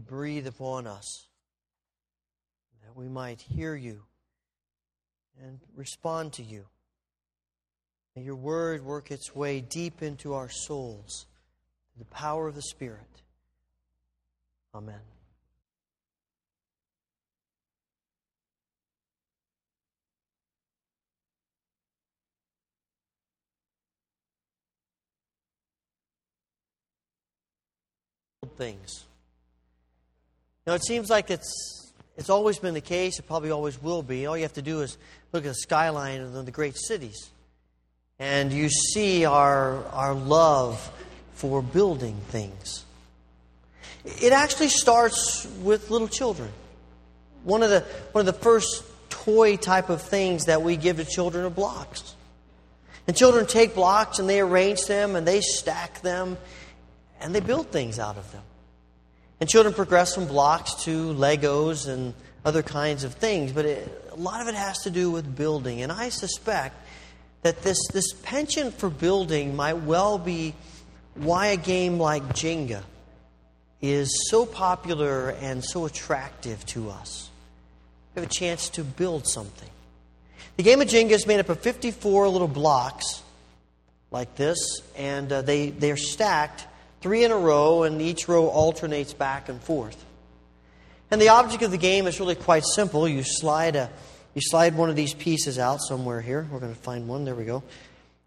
breathe upon us, that we might hear you and respond to you. May your word work its way deep into our souls through the power of the Spirit. Amen. Things. Now, it seems like it's, it's always been the case, it probably always will be. All you have to do is look at the skyline of the great cities, and you see our, our love for building things. It actually starts with little children. One of the, one of the first toy type of things that we give to children are blocks. And children take blocks and they arrange them and they stack them and they build things out of them. And children progress from blocks to Legos and other kinds of things, but it, a lot of it has to do with building. And I suspect that this, this penchant for building might well be why a game like Jenga is so popular and so attractive to us. We have a chance to build something. The game of Jenga is made up of 54 little blocks like this, and uh, they, they're stacked three in a row, and each row alternates back and forth. And the object of the game is really quite simple. You slide a you slide one of these pieces out somewhere here. We're going to find one. There we go.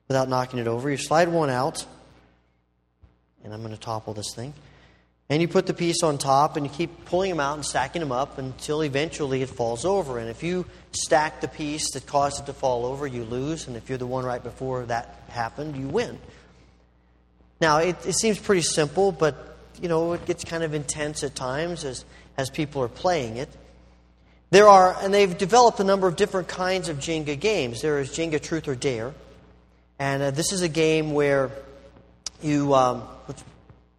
Without knocking it over, you slide one out, and I'm going to topple this thing. And you put the piece on top, and you keep pulling them out and stacking them up until eventually it falls over. And if you stack the piece that caused it to fall over, you lose. And if you're the one right before that happened, you win. Now, it, it seems pretty simple, but, you know, it gets kind of intense at times as, as people are playing it. There are, and they've developed a number of different kinds of Jenga games. There is Jenga Truth or Dare, and uh, this is a game where you, um,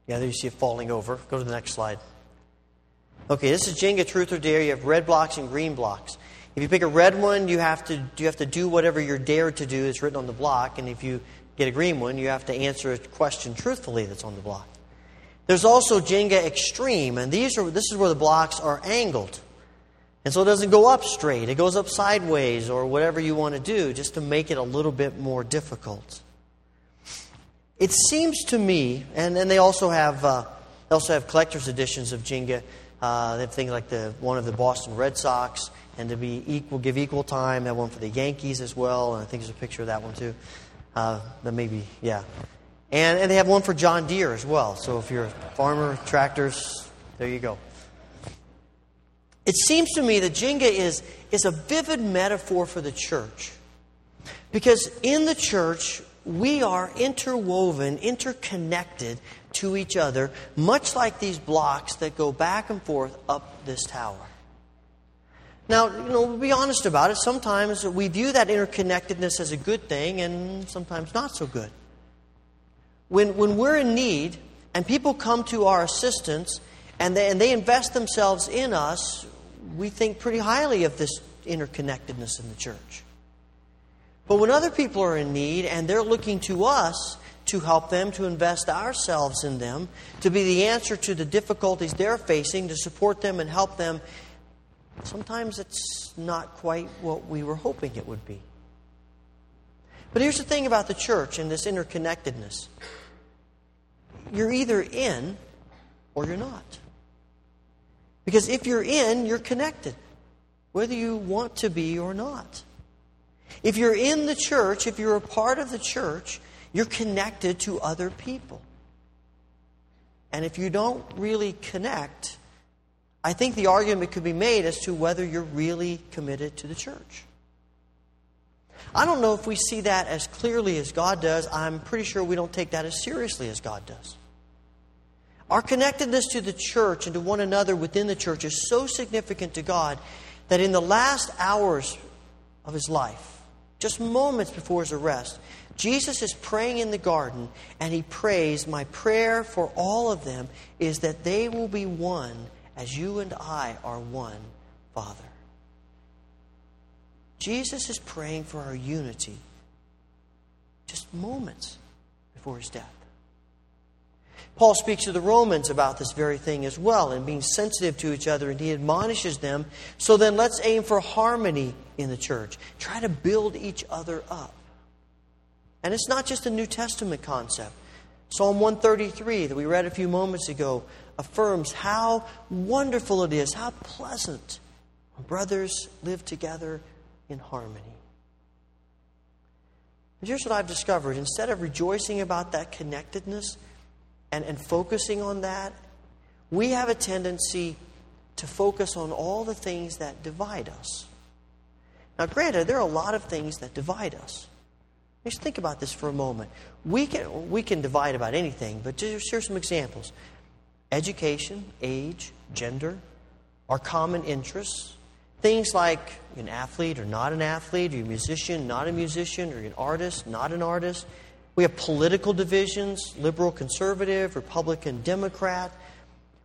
yeah, there you see it falling over. Go to the next slide. Okay, this is Jenga Truth or Dare. You have red blocks and green blocks. If you pick a red one, you have to you have to do whatever you're dared to do that's written on the block, and if you get a green one, you have to answer a question truthfully that's on the block. There's also Jenga Extreme, and these are, this is where the blocks are angled. And so it doesn't go up straight, it goes up sideways or whatever you want to do just to make it a little bit more difficult. It seems to me, and, and they also have uh, they also have collector's editions of Jenga. Uh, they have things like the one of the Boston Red Sox, and to be equal, give equal time. That one for the Yankees as well, and I think there's a picture of that one too. Uh, that maybe, yeah. And, and they have one for John Deere as well. So if you're a farmer, tractors, there you go. It seems to me that Jenga is, is a vivid metaphor for the church. Because in the church, we are interwoven, interconnected to each other, much like these blocks that go back and forth up this tower. Now, you know, we'll be honest about it. Sometimes we view that interconnectedness as a good thing and sometimes not so good. When, when we're in need and people come to our assistance and they, and they invest themselves in us, we think pretty highly of this interconnectedness in the church. But when other people are in need and they're looking to us to help them, to invest ourselves in them, to be the answer to the difficulties they're facing, to support them and help them sometimes it's not quite what we were hoping it would be. But here's the thing about the church and this interconnectedness you're either in or you're not. Because if you're in, you're connected, whether you want to be or not. If you're in the church, if you're a part of the church, you're connected to other people. And if you don't really connect, I think the argument could be made as to whether you're really committed to the church. I don't know if we see that as clearly as God does. I'm pretty sure we don't take that as seriously as God does. Our connectedness to the church and to one another within the church is so significant to God that in the last hours of his life, just moments before his arrest, Jesus is praying in the garden and he prays, My prayer for all of them is that they will be one as you and I are one, Father. Jesus is praying for our unity just moments before his death. Paul speaks to the Romans about this very thing as well and being sensitive to each other, and he admonishes them. So then let's aim for harmony in the church. Try to build each other up. And it's not just a New Testament concept. Psalm 133, that we read a few moments ago, affirms how wonderful it is, how pleasant brothers live together in harmony. But here's what I've discovered instead of rejoicing about that connectedness and, and focusing on that, we have a tendency to focus on all the things that divide us. Now, granted, there are a lot of things that divide us. Just think about this for a moment. We can, we can divide about anything, but just here's some examples education, age, gender, our common interests, Things like an athlete or not an athlete, you're a musician, not a musician, or an artist, not an artist. We have political divisions liberal, conservative, Republican, Democrat,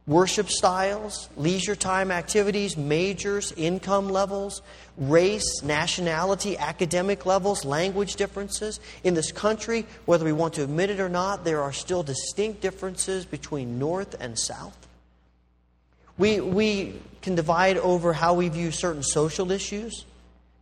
worship styles, leisure time activities, majors, income levels, race, nationality, academic levels, language differences. In this country, whether we want to admit it or not, there are still distinct differences between North and South. We, we can divide over how we view certain social issues,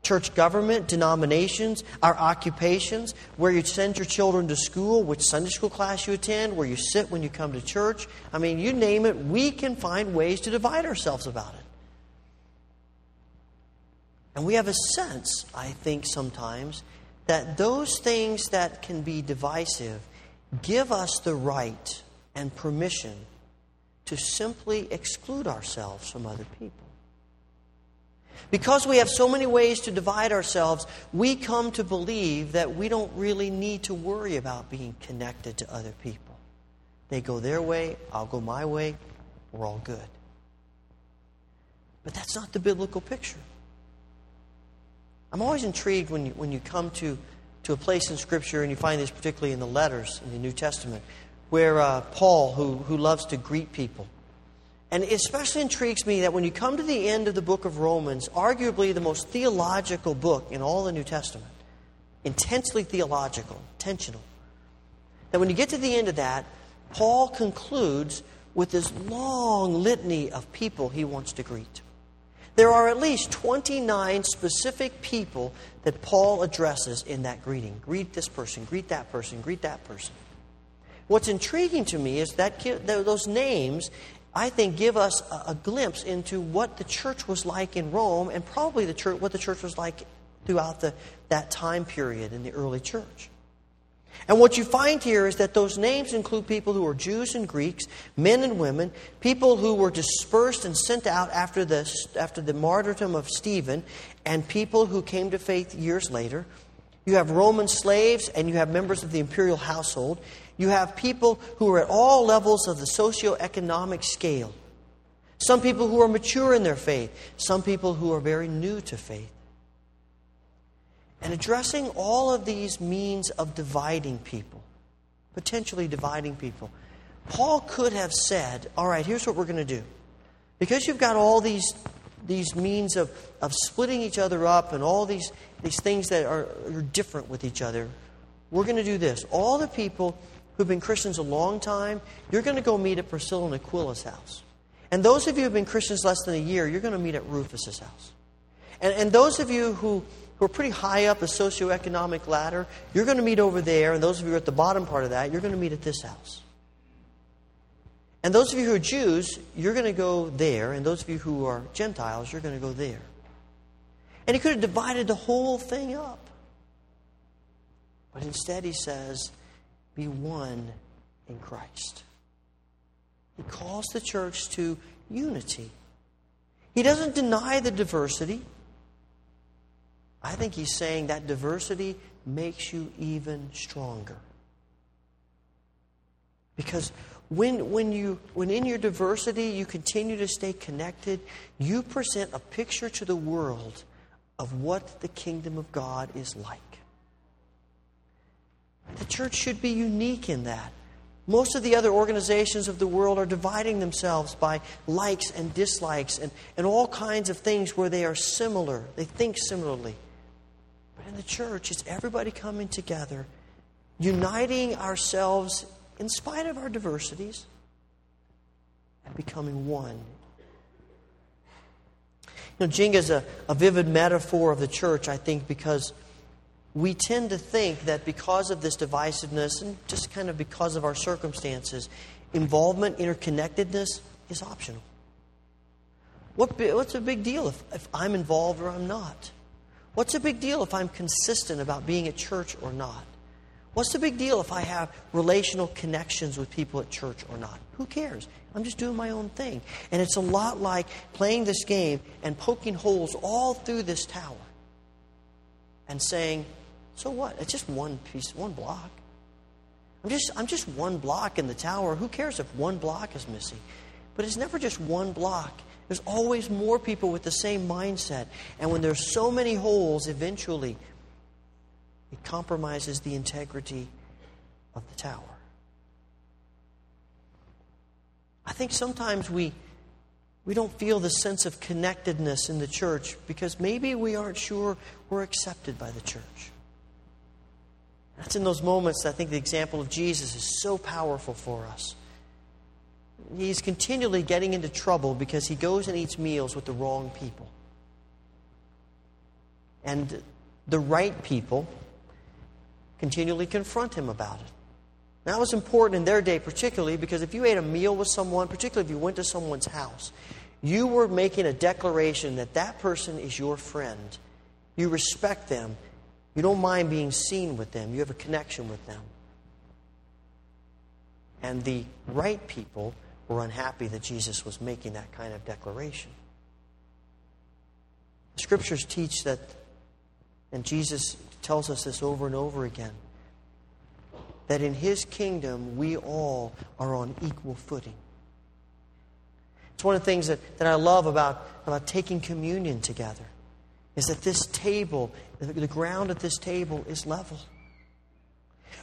church government, denominations, our occupations, where you send your children to school, which Sunday school class you attend, where you sit when you come to church. I mean, you name it, we can find ways to divide ourselves about it. And we have a sense, I think, sometimes, that those things that can be divisive give us the right and permission to simply exclude ourselves from other people. Because we have so many ways to divide ourselves, we come to believe that we don't really need to worry about being connected to other people. They go their way, I'll go my way, we're all good. But that's not the biblical picture. I'm always intrigued when you, when you come to, to a place in Scripture, and you find this particularly in the letters in the New Testament, where uh, Paul, who, who loves to greet people, and it especially intrigues me that when you come to the end of the book of Romans, arguably the most theological book in all the New Testament, intensely theological, intentional, that when you get to the end of that, Paul concludes with this long litany of people he wants to greet. There are at least 29 specific people that Paul addresses in that greeting. Greet this person, greet that person, greet that person. What's intriguing to me is that those names, I think, give us a, a glimpse into what the church was like in Rome and probably the church, what the church was like throughout the, that time period in the early church. And what you find here is that those names include people who were Jews and Greeks, men and women, people who were dispersed and sent out after the, after the martyrdom of Stephen, and people who came to faith years later. You have Roman slaves and you have members of the imperial household. You have people who are at all levels of the socioeconomic scale. Some people who are mature in their faith, some people who are very new to faith. And addressing all of these means of dividing people, potentially dividing people, Paul could have said, All right, here's what we're going to do. Because you've got all these, these means of, of splitting each other up and all these, these things that are, are different with each other, we're going to do this. All the people who've been Christians a long time, you're going to go meet at Priscilla and Aquila's house. And those of you who've been Christians less than a year, you're going to meet at Rufus's house. And, and those of you who, who are pretty high up the socioeconomic ladder, you're going to meet over there. And those of you who are at the bottom part of that, you're going to meet at this house. And those of you who are Jews, you're going to go there. And those of you who are Gentiles, you're going to go there. And he could have divided the whole thing up. But instead, he says, be one in Christ. He calls the church to unity. He doesn't deny the diversity. I think he's saying that diversity makes you even stronger. Because when, when, you, when in your diversity you continue to stay connected, you present a picture to the world of what the kingdom of God is like. The church should be unique in that. Most of the other organizations of the world are dividing themselves by likes and dislikes and, and all kinds of things where they are similar. They think similarly. But in the church, it's everybody coming together, uniting ourselves in spite of our diversities, and becoming one. You know, Jenga is a, a vivid metaphor of the church, I think, because we tend to think that because of this divisiveness and just kind of because of our circumstances, involvement, interconnectedness is optional. What, what's a big deal if, if I'm involved or I'm not? What's a big deal if I'm consistent about being at church or not? What's the big deal if I have relational connections with people at church or not? Who cares? I'm just doing my own thing. And it's a lot like playing this game and poking holes all through this tower and saying, so what? It's just one piece, one block. I'm just, I'm just one block in the tower. Who cares if one block is missing? But it's never just one block. There's always more people with the same mindset. And when there's so many holes, eventually it compromises the integrity of the tower. I think sometimes we, we don't feel the sense of connectedness in the church because maybe we aren't sure we're accepted by the church. That's in those moments I think the example of Jesus is so powerful for us he's continually getting into trouble because he goes and eats meals with the wrong people. And the right people continually confront him about it. That was important in their day, particularly because if you ate a meal with someone, particularly if you went to someone's house, you were making a declaration that that person is your friend. You respect them. You don't mind being seen with them. You have a connection with them. And the right people were unhappy that Jesus was making that kind of declaration. The scriptures teach that, and Jesus tells us this over and over again, that in his kingdom we all are on equal footing. It's one of the things that, that I love about, about taking communion together is that this table, the ground at this table is level.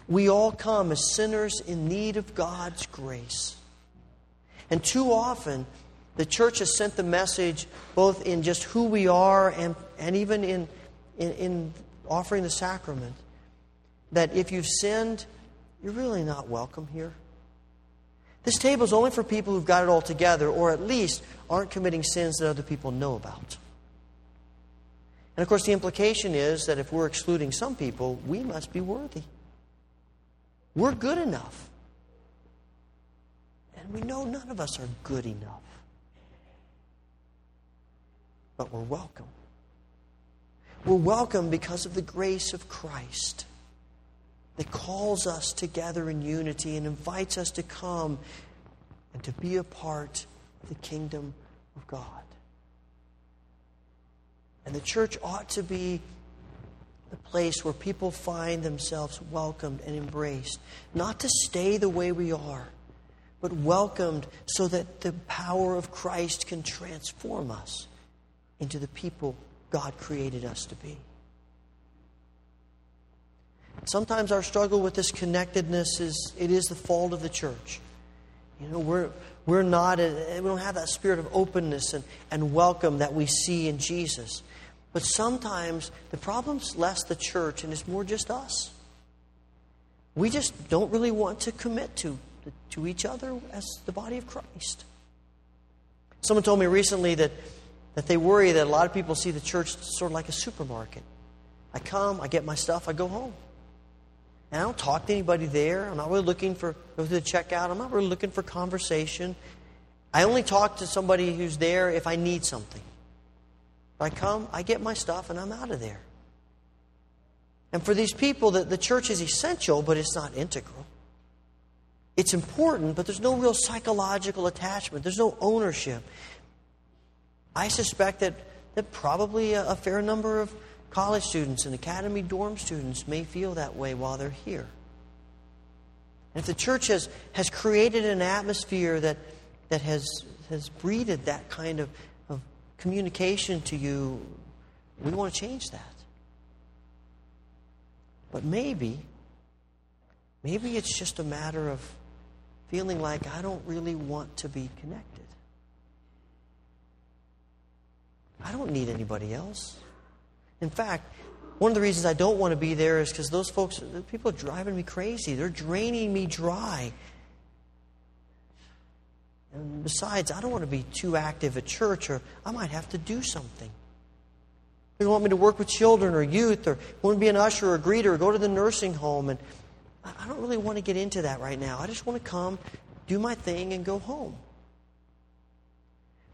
We all come as sinners in need of God's grace. And too often, the church has sent the message both in just who we are and, and even in, in, in offering the sacrament that if you've sinned, you're really not welcome here. This table is only for people who've got it all together, or at least aren't committing sins that other people know about. And of course, the implication is that if we're excluding some people, we must be worthy. We're good enough. And we know none of us are good enough. But we're welcome. We're welcome because of the grace of Christ that calls us together in unity and invites us to come and to be a part of the kingdom of God. And the church ought to be the place where people find themselves welcomed and embraced, not to stay the way we are but welcomed so that the power of Christ can transform us into the people God created us to be. Sometimes our struggle with this connectedness is it is the fault of the church. You know, we're we're not we don't have that spirit of openness and, and welcome that we see in Jesus. But sometimes the problem's less the church and it's more just us. We just don't really want to commit to to each other as the body of Christ. Someone told me recently that, that they worry that a lot of people see the church sort of like a supermarket. I come, I get my stuff, I go home. And I don't talk to anybody there. I'm not really looking for go to the checkout. I'm not really looking for conversation. I only talk to somebody who's there if I need something. I come, I get my stuff, and I'm out of there. And for these people, the, the church is essential, but it's not integral. It's important, but there's no real psychological attachment, there's no ownership. I suspect that, that probably a, a fair number of college students and academy dorm students may feel that way while they're here. And if the church has, has created an atmosphere that, that has, has breeded that kind of, of communication to you, we want to change that. But maybe, maybe it's just a matter of feeling like I don't really want to be connected. I don't need anybody else. In fact, one of the reasons I don't want to be there is because those folks, people are driving me crazy. They're draining me dry. Besides, I don't want to be too active at church or I might have to do something. They want me to work with children or youth or want to be an usher or a greeter or go to the nursing home. And I don't really want to get into that right now. I just want to come, do my thing, and go home.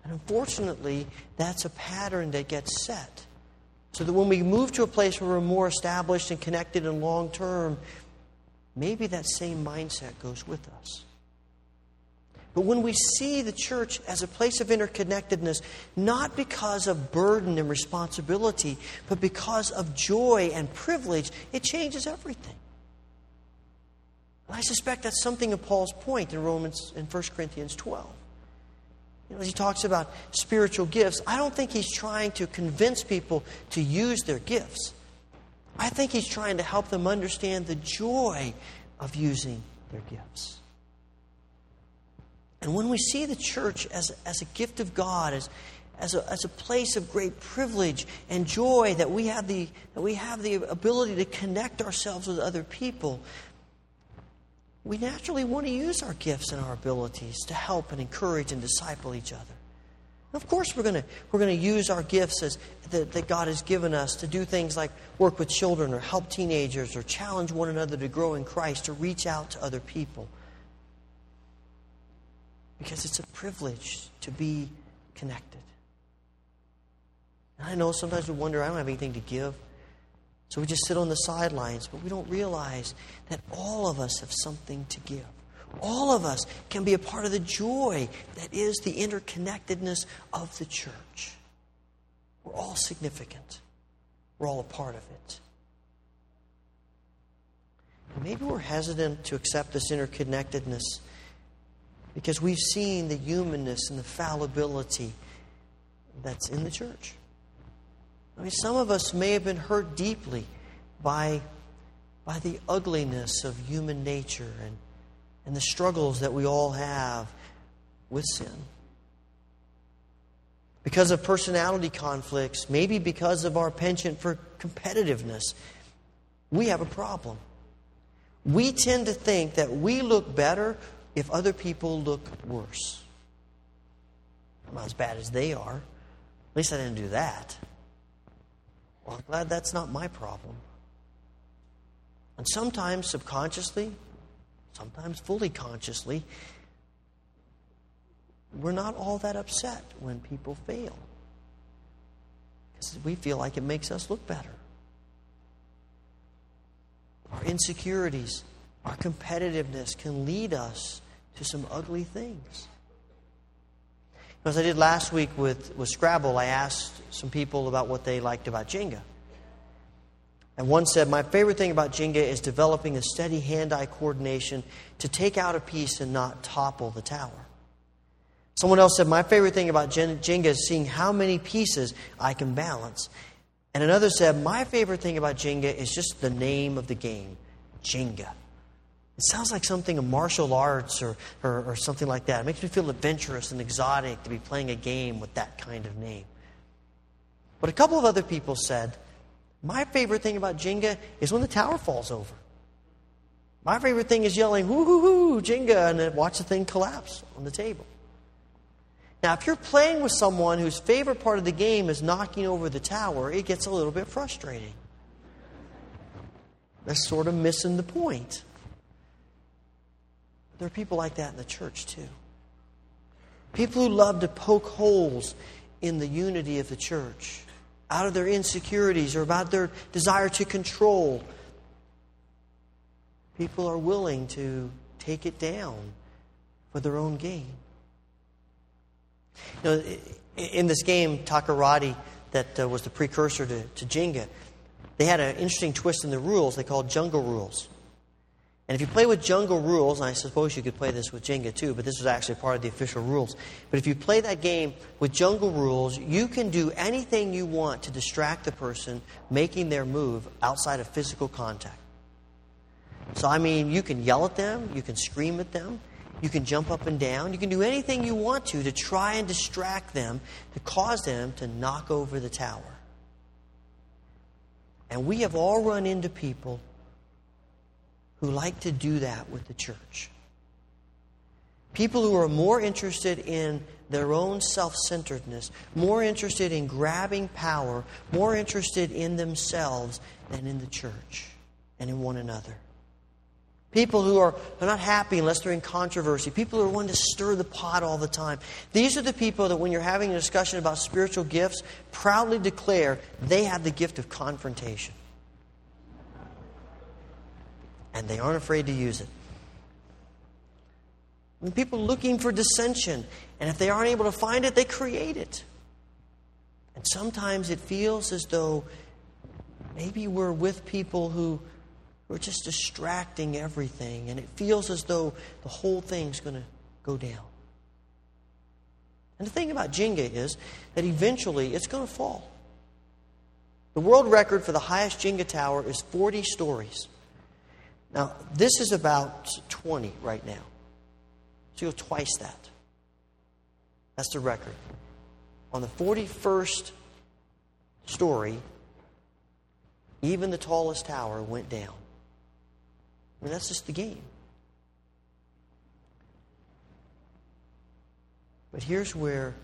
And unfortunately, that's a pattern that gets set. So that when we move to a place where we're more established and connected and long term, maybe that same mindset goes with us. But when we see the church as a place of interconnectedness, not because of burden and responsibility, but because of joy and privilege, it changes everything. And I suspect that's something of Paul's point in Romans in 1 Corinthians 12. You know, as he talks about spiritual gifts, I don't think he's trying to convince people to use their gifts. I think he's trying to help them understand the joy of using their gifts. And when we see the church as, as a gift of God, as, as, a, as a place of great privilege and joy, that we, have the, that we have the ability to connect ourselves with other people, we naturally want to use our gifts and our abilities to help and encourage and disciple each other. of course, we're going to, we're going to use our gifts as, that, that God has given us to do things like work with children or help teenagers or challenge one another to grow in Christ or reach out to other people because it's a privilege to be connected. And I know sometimes we wonder, I don't have anything to give. So we just sit on the sidelines, but we don't realize that all of us have something to give. All of us can be a part of the joy that is the interconnectedness of the church. We're all significant, we're all a part of it. Maybe we're hesitant to accept this interconnectedness because we've seen the humanness and the fallibility that's in the church. I mean, some of us may have been hurt deeply by, by the ugliness of human nature and, and the struggles that we all have with sin. Because of personality conflicts, maybe because of our penchant for competitiveness, we have a problem. We tend to think that we look better if other people look worse. I'm not as bad as they are. At least I didn't do that. Well, I'm glad that's not my problem. And sometimes subconsciously, sometimes fully consciously, we're not all that upset when people fail. Because we feel like it makes us look better. Our insecurities, our competitiveness can lead us to some ugly things. As I did last week with, with Scrabble, I asked some people about what they liked about Jenga. And one said, My favorite thing about Jenga is developing a steady hand eye coordination to take out a piece and not topple the tower. Someone else said, My favorite thing about Jenga is seeing how many pieces I can balance. And another said, My favorite thing about Jenga is just the name of the game Jenga. It sounds like something of martial arts or, or, or, something like that. It makes me feel adventurous and exotic to be playing a game with that kind of name. But a couple of other people said, My favorite thing about Jenga is when the tower falls over. My favorite thing is yelling, whoo hoo hoo, Jenga, and then watch the thing collapse on the table. Now, if you're playing with someone whose favorite part of the game is knocking over the tower, it gets a little bit frustrating. That's sort of missing the point. There are people like that in the church too. People who love to poke holes in the unity of the church out of their insecurities or about their desire to control. People are willing to take it down for their own gain. You know, in this game, Takoradi, that uh, was the precursor to, to Jenga, they had an interesting twist in the rules they called jungle rules. And if you play with jungle rules, and I suppose you could play this with Jenga too, but this was actually part of the official rules. But if you play that game with jungle rules, you can do anything you want to distract the person making their move outside of physical contact. So, I mean, you can yell at them, you can scream at them, you can jump up and down, you can do anything you want to to try and distract them, to cause them to knock over the tower. And we have all run into people who like to do that with the church. People who are more interested in their own self centeredness, more interested in grabbing power, more interested in themselves than in the church and in one another. People who are, are not happy unless they're in controversy. People who are wanting to stir the pot all the time. These are the people that, when you're having a discussion about spiritual gifts, proudly declare they have the gift of confrontation. And they aren't afraid to use it. When people looking for dissension, and if they aren't able to find it, they create it. And sometimes it feels as though maybe we're with people who we're just distracting everything, and it feels as though the whole thing's going to go down. And the thing about Jenga is that eventually it's going to fall. The world record for the highest Jenga tower is 40 stories. Now, this is about 20 right now. So you go twice that. That's the record. On the 41st story, even the tallest tower went down. I mean, that's just the game. But here's where,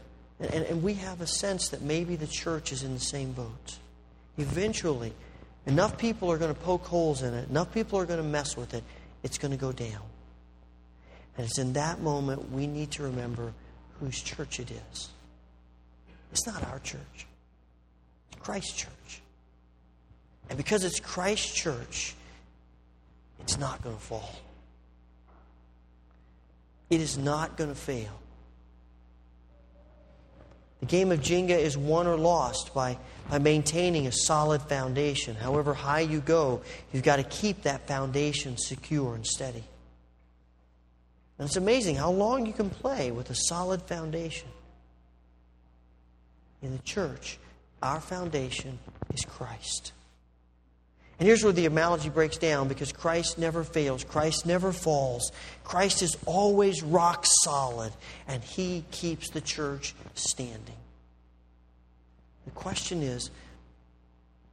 and, and we have a sense that maybe the church is in the same boat. Eventually, enough people are going to poke holes in it, enough people are going to mess with it, it's going to go down. And it's in that moment we need to remember whose church it is. It's not our church, it's Christ's church. And because it's Christ's church, it's not going to fall. It is not going to fail. The game of Jenga is won or lost by, by maintaining a solid foundation. However high you go, you've got to keep that foundation secure and steady. And it's amazing how long you can play with a solid foundation. In the church, our foundation is Christ. And here's where the analogy breaks down because Christ never fails, Christ never falls. Christ is always rock solid, and He keeps the church standing. The question is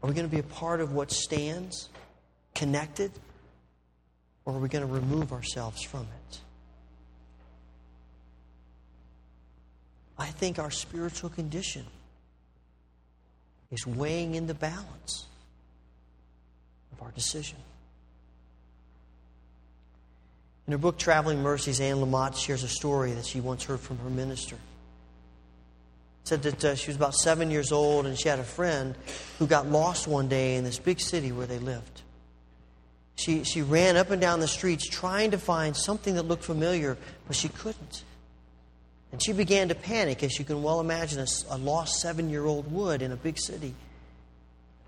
are we going to be a part of what stands, connected, or are we going to remove ourselves from it? I think our spiritual condition is weighing in the balance of our decision. In her book, Traveling Mercies, Anne Lamott shares a story that she once heard from her minister. Said that uh, she was about seven years old and she had a friend who got lost one day in this big city where they lived. She, she ran up and down the streets trying to find something that looked familiar, but she couldn't. And she began to panic, as you can well imagine a, a lost seven year old would in a big city.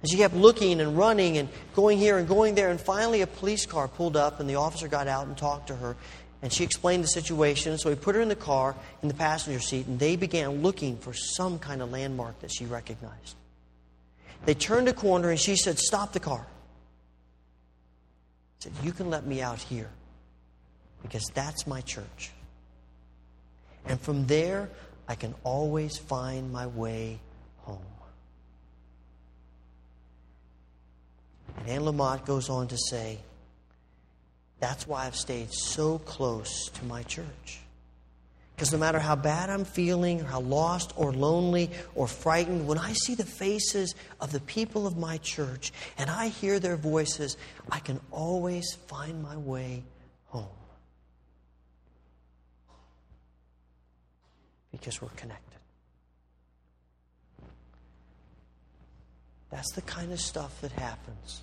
And she kept looking and running and going here and going there. And finally, a police car pulled up, and the officer got out and talked to her. And she explained the situation. So he put her in the car in the passenger seat, and they began looking for some kind of landmark that she recognized. They turned a corner, and she said, Stop the car. said, You can let me out here because that's my church. And from there, I can always find my way home. And Anne Lamott goes on to say, That's why I've stayed so close to my church. Because no matter how bad I'm feeling, or how lost or lonely or frightened, when I see the faces of the people of my church and I hear their voices, I can always find my way home. Because we're connected. That's the kind of stuff that happens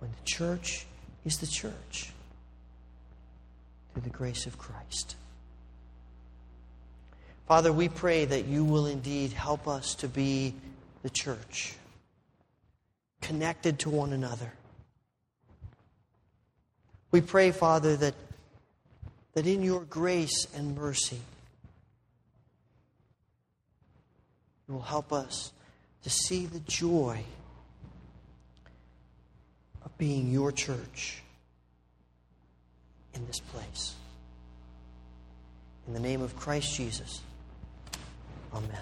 when the church is the church through the grace of Christ. Father, we pray that you will indeed help us to be the church, connected to one another. We pray, Father, that, that in your grace and mercy, you will help us to see the joy being your church in this place. In the name of Christ Jesus, amen.